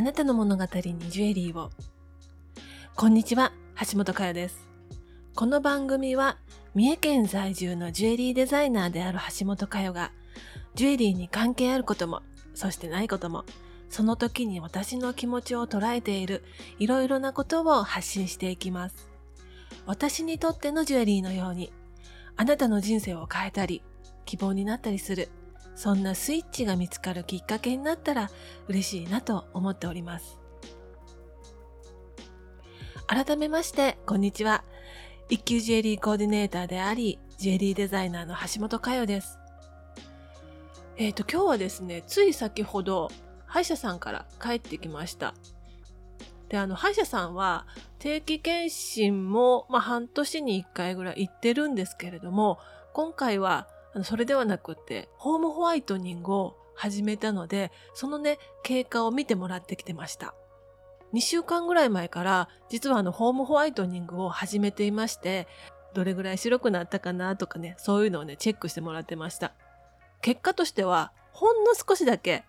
あなたの物語にジュエリーを。こんにちは、橋本佳代です。この番組は、三重県在住のジュエリーデザイナーである橋本佳代が、ジュエリーに関係あることも、そしてないことも、その時に私の気持ちを捉えているいろいろなことを発信していきます。私にとってのジュエリーのように、あなたの人生を変えたり、希望になったりする、そんなスイッチが見つかるきっかけになったら嬉しいなと思っております。改めまして、こんにちは。一級ジュエリーコーディネーターであり、ジュエリーデザイナーの橋本佳代です。えっ、ー、と、今日はですね、つい先ほど、歯医者さんから帰ってきました。で、あの、歯医者さんは定期検診も、まあ、半年に1回ぐらい行ってるんですけれども、今回はそれではなくて、ホームホワイトニングを始めたので、そのね、経過を見てもらってきてました。2週間ぐらい前から、実はあの、ホームホワイトニングを始めていまして、どれぐらい白くなったかなとかね、そういうのをね、チェックしてもらってました。結果としては、ほんの少しだけ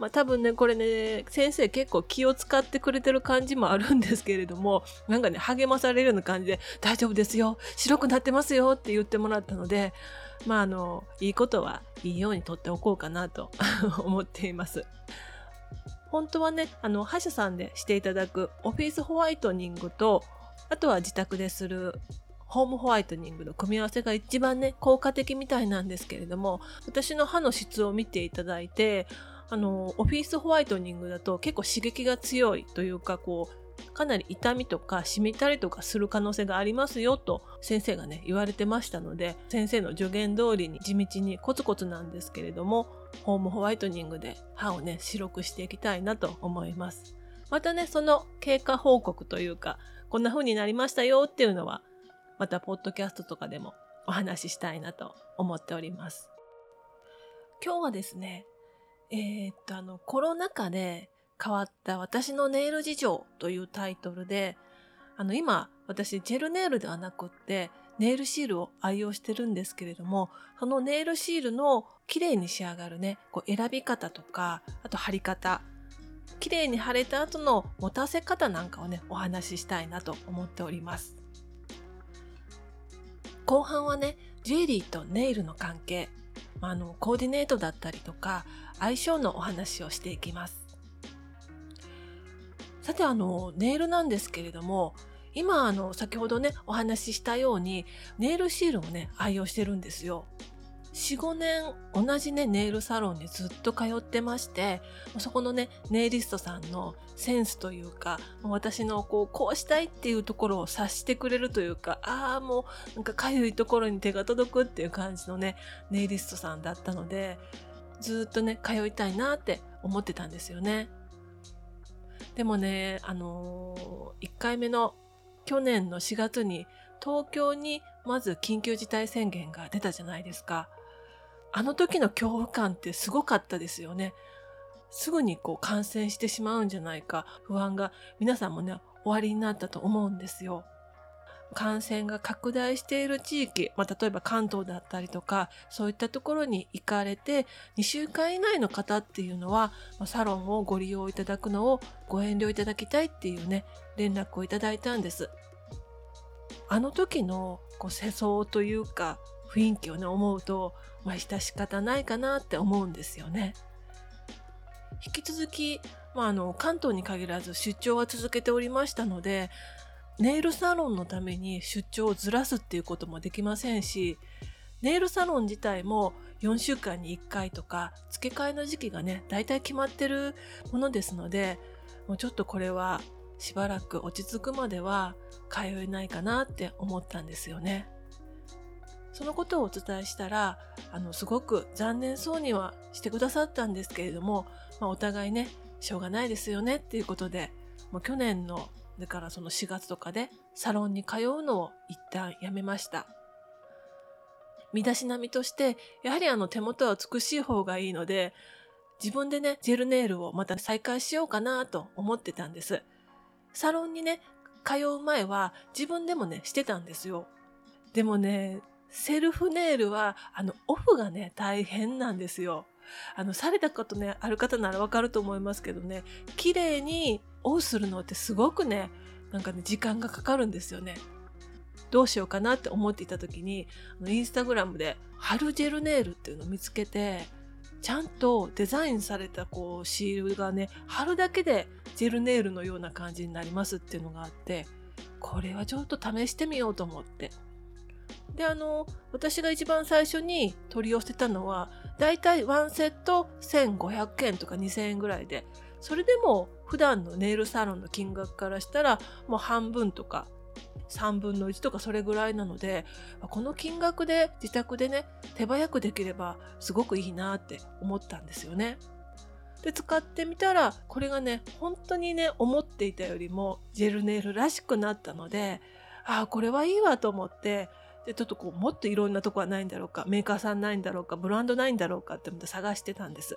まあ多分ね、これね、先生結構気を使ってくれてる感じもあるんですけれども、なんかね、励まされるような感じで、大丈夫ですよ白くなってますよって言ってもらったので、まああの、いいことはいいようにとっておこうかなと 思っています。本当はね、あの、歯医者さんでしていただくオフィスホワイトニングと、あとは自宅でするホームホワイトニングの組み合わせが一番ね、効果的みたいなんですけれども、私の歯の質を見ていただいて、あの、オフィスホワイトニングだと結構刺激が強いというか、こう、かなり痛みとか染みたりとかする可能性がありますよと先生がね言われてましたので先生の助言通りに地道にコツコツなんですけれどもホームホワイトニングで歯をね白くしていきたいなと思います。またねその経過報告というかこんな風になりましたよっていうのはまたポッドキャストとかでもお話ししたいなと思っております。今日はですねえー、っと、あの、コロナ禍で変わった私のネイル事情というタイトルで、あの、今、私、ジェルネイルではなくって、ネイルシールを愛用してるんですけれども、そのネイルシールの綺麗に仕上がるね、こう選び方とか、あと貼り方、綺麗に貼れた後の持たせ方なんかをね、お話ししたいなと思っております。後半はね、ジュエリーとネイルの関係、まああの、コーディネートだったりとか、相性のお話をしていきます。さて、あの、ネイルなんですけれども、今、あの、先ほどね、お話ししたように、ネイルシールをね、愛用してるんですよ。4、5年同じね、ネイルサロンにずっと通ってまして、そこのね、ネイリストさんのセンスというか、私のこう、こうしたいっていうところを察してくれるというか、ああ、もうなんかかゆいところに手が届くっていう感じのね、ネイリストさんだったので、ずっとね、通いたいなって思ってたんですよね。でもね、あのー、1回目の去年の4月に東京にまず緊急事態宣言が出たじゃないですか。あの時の恐怖感ってすごかったですよね。すぐにこう感染してしまうんじゃないか不安が皆さんもね、終わりになったと思うんですよ。感染が拡大している地域、まあ、例えば関東だったりとか、そういったところに行かれて、2週間以内の方っていうのは、まあ、サロンをご利用いただくのをご遠慮いただきたいっていうね、連絡をいただいたんです。あの時のこう世相というか、雰囲気をね、思うと、まあ、致し方ないかなって思うんですよね。引き続き、まあ、あの、関東に限らず出張は続けておりましたので、ネイルサロンのために出張をずらすっていうこともできませんし、ネイルサロン自体も4週間に1回とか付け替えの時期がね、大体決まってるものですので、もうちょっとこれはしばらく落ち着くまでは通えないかなって思ったんですよね。そのことをお伝えしたら、あの、すごく残念そうにはしてくださったんですけれども、まあ、お互いね、しょうがないですよねっていうことで、もう去年の、だからその4月とかでサロンに通うのを一旦やめました。身だしなみとして、やはりあの手元は美しい方がいいので、自分でね、ジェルネイルをまた再開しようかなと思ってたんです。サロンにね、通う前は自分でもね、してたんですよ。でもね、セルフネイルは、あの、オフがね、大変なんですよ。あのされたことねある方ならわかると思いますけどね綺麗にオフするのってすごくねなんかね時間がかかるんですよね。どうしようかなって思っていた時にインスタグラムで春ジェルネイルっていうのを見つけてちゃんとデザインされたこうシールがね貼るだけでジェルネイルのような感じになりますっていうのがあってこれはちょっと試してみようと思ってであの私が一番最初に取り寄せたのはだいたい1セット1500円とか2000円ぐらいでそれでも普段のネイルサロンの金額からしたらもう半分とか3分の1とかそれぐらいなのでこの金額で自宅でね手早くできればすごくいいなって思ったんですよね。で使ってみたらこれがね本当にね思っていたよりもジェルネイルらしくなったのでああこれはいいわと思ってでちょっとこうもっといろんなとこはないんだろうかメーカーさんないんだろうかブランドないんだろうかって探してたんです。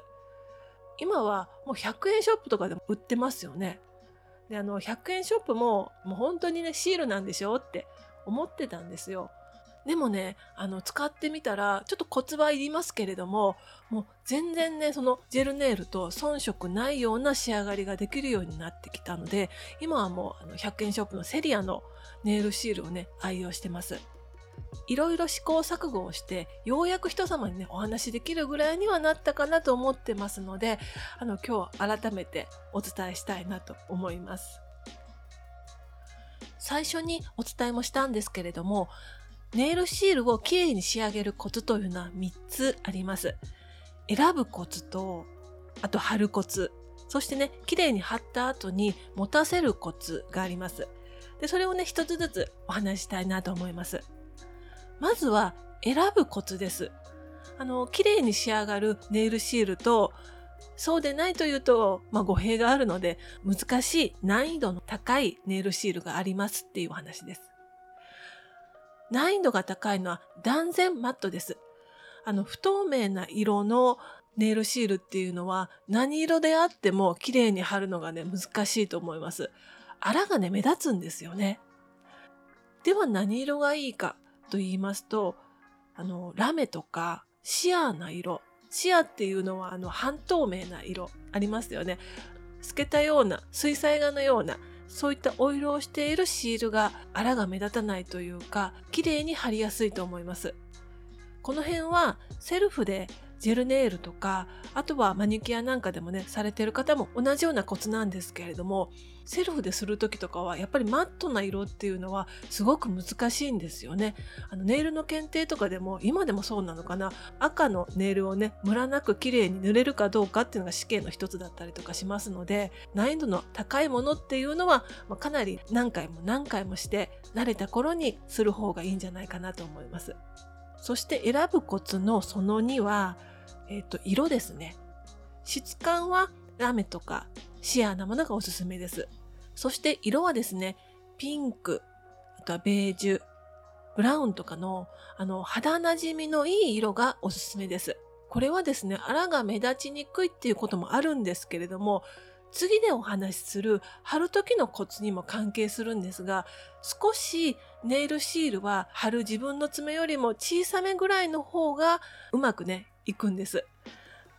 今はもう100円ショップとかでも売ってますよね。であの100円ショップももう本当にねシールなんでしょって思ってたんですよ。でもねあの使ってみたらちょっとコツはいりますけれどももう全然ねそのジェルネイルと遜色ないような仕上がりができるようになってきたので今はもうあの100円ショップのセリアのネイルシールをね愛用してます。いろいろ試行錯誤をしてようやく人様にねお話しできるぐらいにはなったかなと思ってますのであの今日改めてお伝えしたいなと思います。最初にお伝えもしたんですけれどもネイルシールをきれいに仕上げるコツというのは3つあります。選ぶコツとあと貼るコツ。そしてねきれいに貼った後に持たせるコツがあります。でそれをね一つずつお話したいなと思います。まずは選ぶコツです。あの、綺麗に仕上がるネイルシールと、そうでないというと、まあ、語弊があるので、難しい難易度の高いネイルシールがありますっていうお話です。難易度が高いのは断然マットです。あの、不透明な色のネイルシールっていうのは何色であっても綺麗に貼るのがね、難しいと思います。あらがね、目立つんですよね。では何色がいいかと言いますと、あの、ラメとかシアーな色。シアっていうのはあの半透明な色ありますよね。透けたような、水彩画のような、そういったお色をしているシールがあらが目立たないというか、綺麗に貼りやすいと思います。この辺はセルフでジェルネイルとかあとはマニキュアなんかでもねされてる方も同じようなコツなんですけれどもセルフでする時とかはやっぱりマットな色っていうのはすごく難しいんですよね。あのネイルの検定とかでも今でもそうなのかな。赤のネイルをねムラなく綺麗に塗れるかどうかっていうのが試験の一つだったりとかしますので難易度の高いものっていうのは、まあ、かなり何回も何回もして慣れた頃にする方がいいんじゃないかなと思います。そして選ぶコツのその2はえっ、ー、と、色ですね。質感はラメとかシアーなものがおすすめです。そして色はですね、ピンク、あとはベージュ、ブラウンとかのあの肌なじみのいい色がおすすめです。これはですね、あらが目立ちにくいっていうこともあるんですけれども、次でお話しする貼る時のコツにも関係するんですが、少しネイルシールは貼る自分の爪よりも小さめぐらいの方がうまくね、いくんです。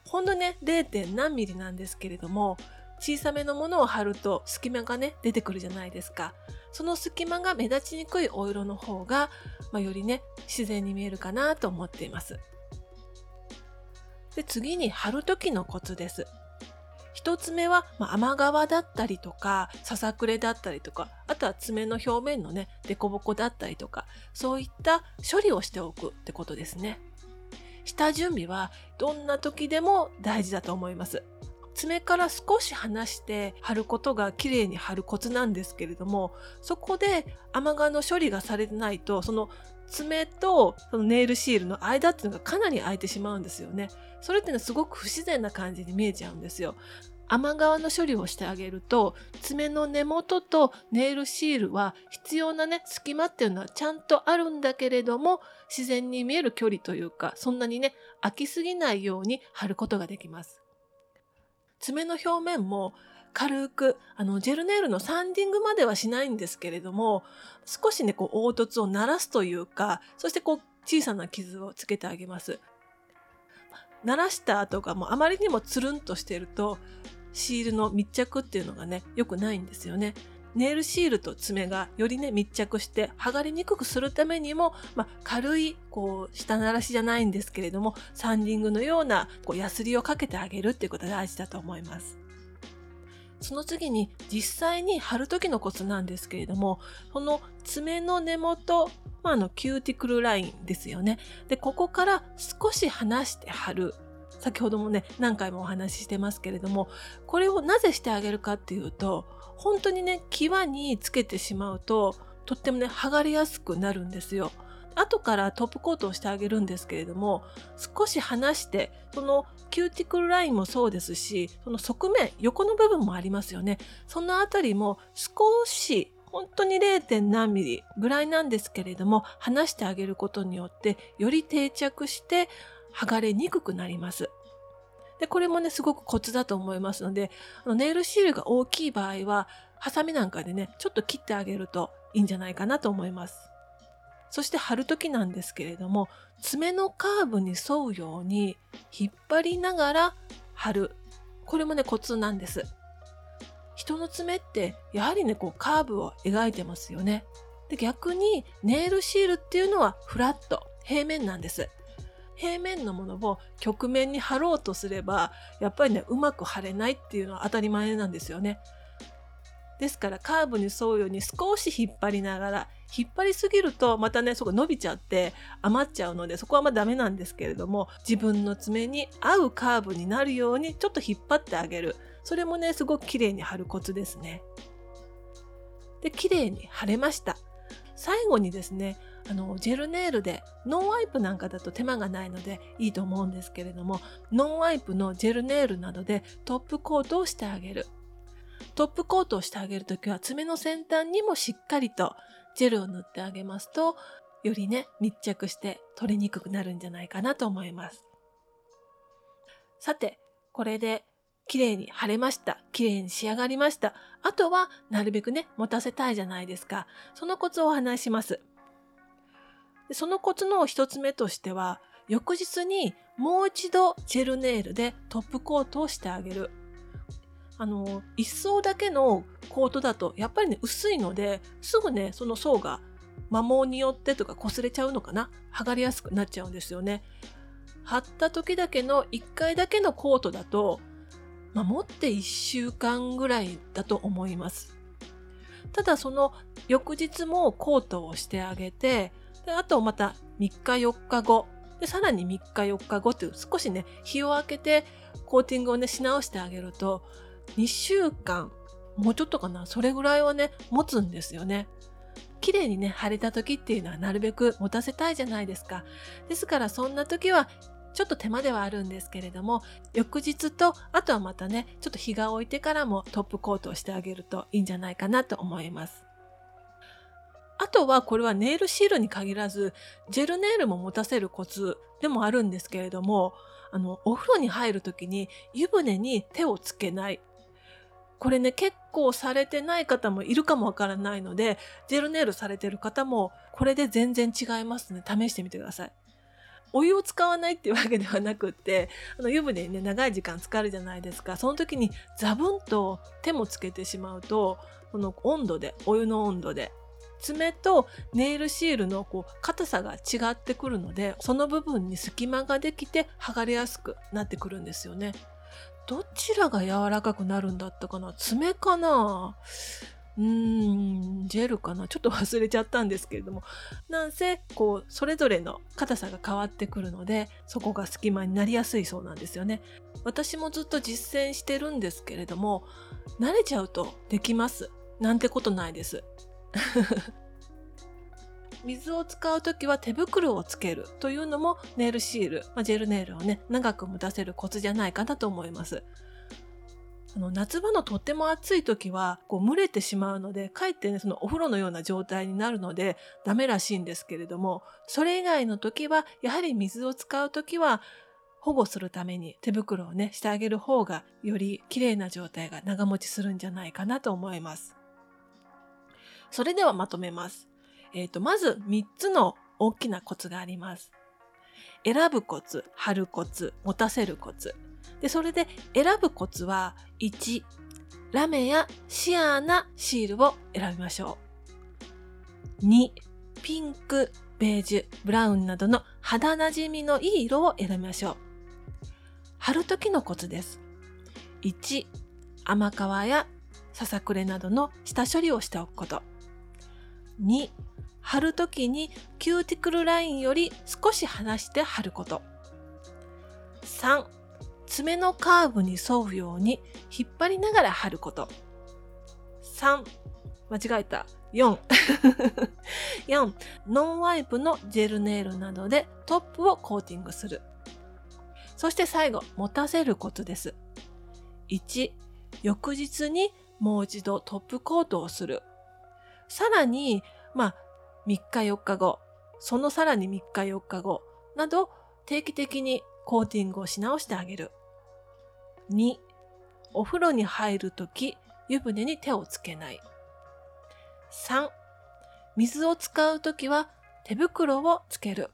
ほんとね、0. 何ミリなんですけれども、小さめのものを貼ると隙間がね、出てくるじゃないですか。その隙間が目立ちにくいお色の方が、まあ、よりね、自然に見えるかなと思っています。で、次に貼る時のコツです。一つ目は、まあ、甘皮だったりとか、ささくれだったりとか、あとは爪の表面のね、凸凹だったりとか、そういった処理をしておくってことですね。下準備はどんな時でも大事だと思います。爪から少し離して貼ることが綺麗に貼るコツなんですけれども、そこで雨がの処理がされてないと、その爪とそのネイルシールの間っていうのがかなり空いてしまうんですよね。それっていうのはすごく不自然な感じに見えちゃうんですよ。甘皮の処理をしてあげると爪の根元とネイルシールは必要なね隙間っていうのはちゃんとあるんだけれども自然に見える距離というかそんなにね空きすぎないように貼ることができます。爪の表面も軽くあのジェルネイルのサンディングまではしないんですけれども少しねこう凹凸を鳴らすというかそしてこう小さな傷をつけてあげます。鳴らした後がもうあまりにもつるんとしてるとシールの密着っていうのがね良くないんですよね。ネイルシールと爪がよりね密着して剥がれにくくするためにも、まあ、軽いこう下ならしじゃないんですけれどもサンディングのようなこうヤスリをかけてあげるっていうことが大事だと思います。その次に実際に貼る時のコツなんですけれどもこの爪の根元、まあ、あのキューティクルラインですよね。でここから少し離して貼る先ほどもね何回もお話ししてますけれどもこれをなぜしてあげるかっていうと本当にね際につけてしまうととってもね剥がれやすくなるんですよ。後からトップコートをしてあげるんですけれども少し離してそのキューティクルラインもそうですしその側面横の部分もありますよねそのあたりも少し本当に 0. 何ミリぐらいなんですけれども離してあげることによってより定着して剥がれにくくなります。で、これもね、すごくコツだと思いますので、あのネイルシールが大きい場合は、ハサミなんかでね、ちょっと切ってあげるといいんじゃないかなと思います。そして貼る時なんですけれども、爪のカーブに沿うように引っ張りながら貼る。これもね、コツなんです。人の爪ってやはりね、こうカーブを描いてますよね。で逆にネイルシールっていうのはフラット、平面なんです。平面のものを曲面に貼ろうとすればやっぱりねうまく貼れないっていうのは当たり前なんですよね。ですからカーブに沿うように少し引っ張りながら引っ張りすぎるとまたねそこ伸びちゃって余っちゃうのでそこはまあダメなんですけれども自分の爪に合うカーブになるようにちょっと引っ張ってあげるそれもねすごく綺麗に貼るコツですね。で綺麗に貼れました。最後にですねあのジェルネイルでノンワイプなんかだと手間がないのでいいと思うんですけれどもノンワイプのジェルネイルなどでトップコートをしてあげるトップコートをしてあげるときは爪の先端にもしっかりとジェルを塗ってあげますとよりね密着して取りにくくなるんじゃないかなと思いますさてこれで綺麗に晴れました。綺麗に仕上がりました。あとは、なるべくね、持たせたいじゃないですか。そのコツをお話しします。でそのコツの一つ目としては翌日にもう一度ジェルネイルでトップコートをしてあげる。あの一層だけのコートだとやっぱりね薄いのですぐねその層が摩耗によってとか擦れちゃうのかな？剥がれやすくなっちゃうんですよね。貼った時だけの1回だけのコートだと、まあ、持って1週間ぐらいだと思います。ただその翌日もコートをしてあげてであとまた3日4日後でさらに3日4日後っていう少しね日を空けてコーティングをねし直してあげると2週間もうちょっとかなそれぐらいはね持つんですよね。綺麗にね腫れた時っていうのはなるべく持たせたいじゃないですか。ですからそんな時はちょっと手間ではあるんですけれども翌日とあとはまたねちょっと日が置いてからもトップコートをしてあげるといいんじゃないかなと思います。あとはこれはネイルシールに限らずジェルネイルも持たせるコツでもあるんですけれどもあのお風呂に入る時に湯船に手をつけない。これね結構されてない方もいるかもわからないのでジェルネイルされてる方もこれで全然違いますね。試してみてください。お湯を使わないっていうわけではなくってあの湯船にね長い時間浸かるじゃないですか。その時にザブンと手もつけてしまうとこの温度でお湯の温度で爪とネイルシールのこう硬さが違ってくるのでその部分に隙間ができて剥がれやすくなってくるんですよね。どちらが柔らかくなるんだったかな？爪かな？うーん、ジェルかな？ちょっと忘れちゃったんですけれども。なんせ、こう、それぞれの硬さが変わってくるので、そこが隙間になりやすいそうなんですよね。私もずっと実践してるんですけれども、慣れちゃうとできます？なんてことないです。水を使う時は手袋をつけるというのもネイルシール、まあ、ジェルネイルをね長く持たせるコツじゃないかなと思います。あの夏場のとっても暑い時はこう蒸れてしまうのでかえってねそのお風呂のような状態になるのでダメらしいんですけれどもそれ以外の時はやはり水を使う時は保護するために手袋をねしてあげる方がより綺麗な状態が長持ちするんじゃないかなと思います。それではまとめます。えっ、ー、と、まず3つの大きなコツがあります。選ぶコツ、貼るコツ、持たせるコツ。で、それで選ぶコツは、1、ラメやシアーなシールを選びましょう。2、ピンク、ベージュ、ブラウンなどの肌なじみのいい色を選びましょう。貼る時のコツです。1、甘皮やささくれなどの下処理をしておくこと。2、貼るときにキューティクルラインより少し離して貼ること。3、爪のカーブに沿うように引っ張りながら貼ること。3、間違えた。4、4、ノンワイプのジェルネイルなどでトップをコーティングする。そして最後、持たせることです。1、翌日にもう一度トップコートをする。さらに、まあ、3日4日後、そのさらに3日4日後など定期的にコーティングをし直してあげる。2、お風呂に入るとき湯船に手をつけない。3、水を使うときは手袋をつける。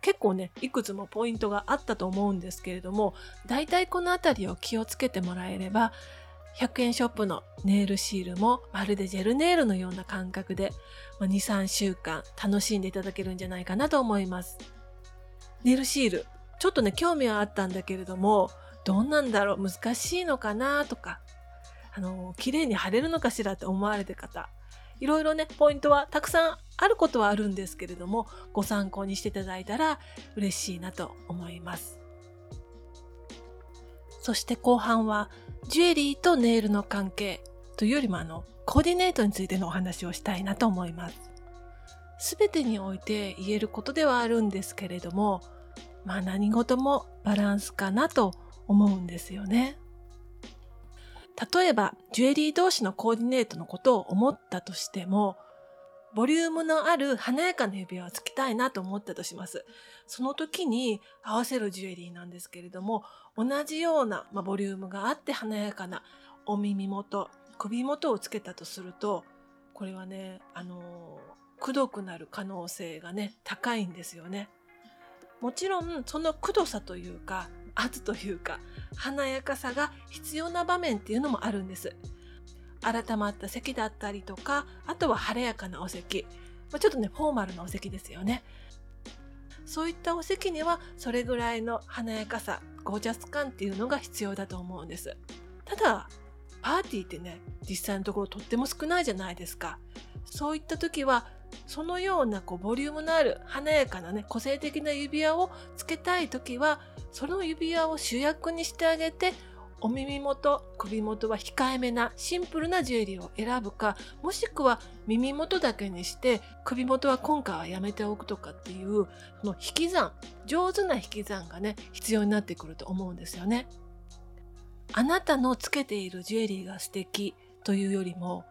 結構ね、いくつもポイントがあったと思うんですけれども、大体このあたりを気をつけてもらえれば、100円ショップのネイルシールもまるでジェルネイルのような感覚で2、3週間楽しんでいただけるんじゃないかなと思います。ネイルシール、ちょっとね、興味はあったんだけれども、どんなんだろう難しいのかなとか、あの、綺麗に貼れるのかしらって思われて方、いろいろね、ポイントはたくさんあることはあるんですけれども、ご参考にしていただいたら嬉しいなと思います。そして後半はジュエリーとネイルの関係というよりもあのコーディネートについてのお話をしたいなと思います。すべてにおいて言えることではあるんですけれども、まあ何事もバランスかなと思うんですよね。例えば、ジュエリー同士のコーディネートのことを思ったとしても、ボリュームのある華やかな指輪をつけたいなと思ったとします。その時に合わせるジュエリーなんですけれども、同じような、まあ、ボリュームがあって華やかなお耳元、首元をつけたとすると、これはね、あのー、くどくなる可能性がね、高いんですよね。もちろん、そのくどさというか、圧というか、華やかさが必要な場面っていうのもあるんです。改まった席だったりとか、あとは晴れやかなお席。まあ、ちょっとね、フォーマルなお席ですよね。そういったお席にはそれぐらいの華やかさ、ゴージャス感っていうのが必要だと思うんです。ただ、パーティーってね、実際のところとっても少ないじゃないですか。そういった時は、そのようなこうボリュームのある華やかなね、個性的な指輪をつけたい時は、その指輪を主役にしてあげて、お耳元、首元は控えめなシンプルなジュエリーを選ぶか、もしくは耳元だけにして首元は今回はやめておくとかっていう、その引き算、上手な引き算がね、必要になってくると思うんですよね。あなたのつけているジュエリーが素敵というよりも、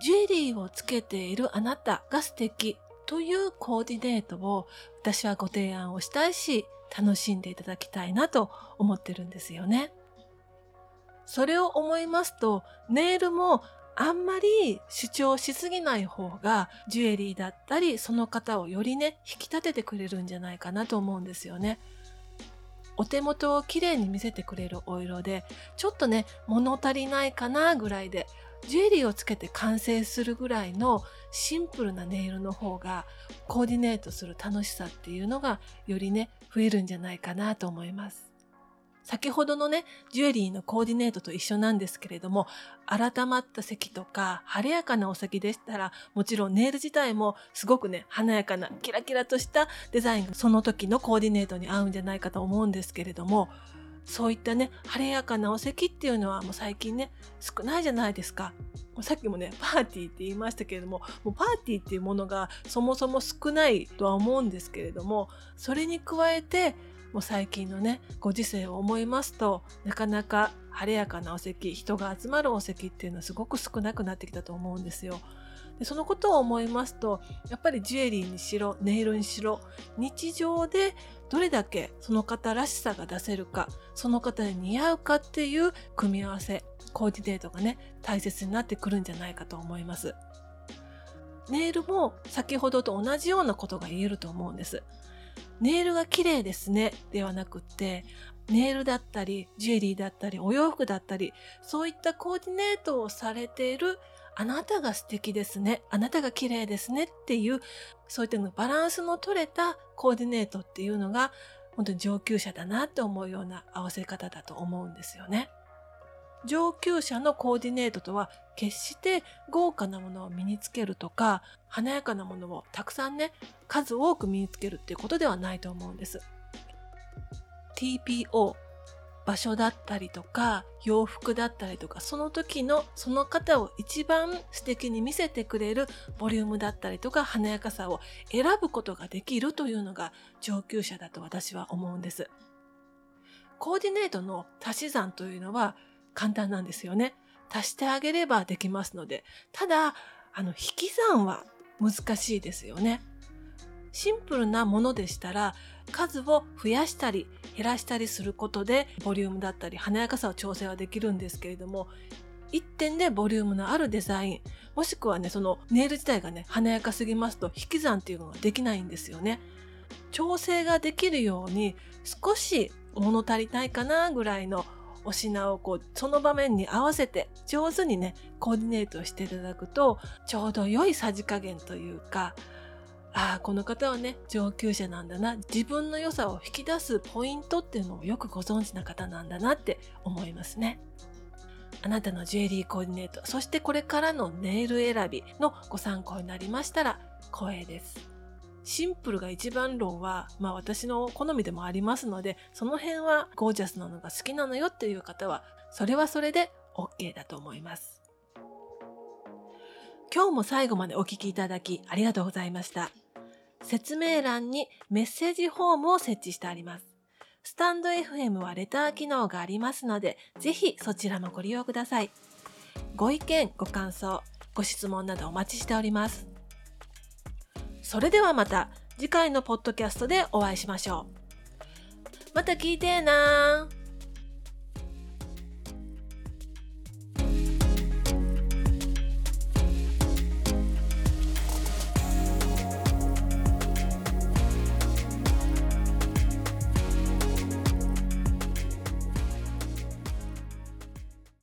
ジュエリーをつけているあなたが素敵というコーディネートを私はご提案をしたいし、楽しんでいただきたいなと思ってるんですよね。それを思いますと、ネイルもあんまり主張しすぎない方が、ジュエリーだったり、その方をよりね、引き立ててくれるんじゃないかなと思うんですよね。お手元をきれいに見せてくれるお色で、ちょっとね、物足りないかなぐらいで、ジュエリーをつけて完成するぐらいのシンプルなネイルの方が、コーディネートする楽しさっていうのが、よりね、増えるんじゃないかなと思います。先ほどのね、ジュエリーのコーディネートと一緒なんですけれども、改まった席とか、晴れやかなお席でしたら、もちろんネイル自体もすごくね、華やかな、キラキラとしたデザインがその時のコーディネートに合うんじゃないかと思うんですけれども、そういったね、晴れやかなお席っていうのはもう最近ね、少ないじゃないですか。さっきもね、パーティーって言いましたけれども、もうパーティーっていうものがそもそも少ないとは思うんですけれども、それに加えて、もう最近のねご時世を思いますとなかなか晴れやかなお席人が集まるお席っていうのはすごく少なくなってきたと思うんですよ。でそのことを思いますとやっぱりジュエリーにしろネイルにしろ日常でどれだけその方らしさが出せるかその方に似合うかっていう組み合わせコーディネートがね大切になってくるんじゃないかと思います。ネイルも先ほどと同じようなことが言えると思うんです。ネイルが綺麗ですね。ではなくってネイルだったりジュエリーだったりお洋服だったりそういったコーディネートをされているあなたが素敵ですね。あなたが綺麗ですね。っていうそういったのバランスの取れたコーディネートっていうのが本当に上級者だなって思うような合わせ方だと思うんですよね。上級者のコーディネートとは決して豪華なものを身につけるとか華やかなものをたくさんね数多く身につけるっていうことではないと思うんです。TPO 場所だったりとか洋服だったりとかその時のその方を一番素敵に見せてくれるボリュームだったりとか華やかさを選ぶことができるというのが上級者だと私は思うんです。コーディネートの足し算というのは簡単なんですよね。足してあげればできますので。ただ、あの、引き算は難しいですよね。シンプルなものでしたら、数を増やしたり減らしたりすることで、ボリュームだったり華やかさを調整はできるんですけれども、1点でボリュームのあるデザイン、もしくはね、そのネイル自体がね、華やかすぎますと、引き算っていうのができないんですよね。調整ができるように、少し物足りないかなぐらいのお品をこうその場面に合わせて上手にねコーディネートしていただくとちょうど良いさじ加減というかああこの方はね上級者なんだな自分の良さを引き出すポイントっていうのをよくご存知な方なんだなって思いますね。あなたのジュエリーコーディネートそしてこれからのネイル選びのご参考になりましたら光栄です。シンプルが一番論は、まあ私の好みでもありますので、その辺はゴージャスなのが好きなのよっていう方は、それはそれで OK だと思います。今日も最後までお聴きいただきありがとうございました。説明欄にメッセージフォームを設置してあります。スタンド FM はレター機能がありますので、ぜひそちらもご利用ください。ご意見、ご感想、ご質問などお待ちしております。それではまた次回のポッドキャストでお会いしましょう。また聞いてーなー。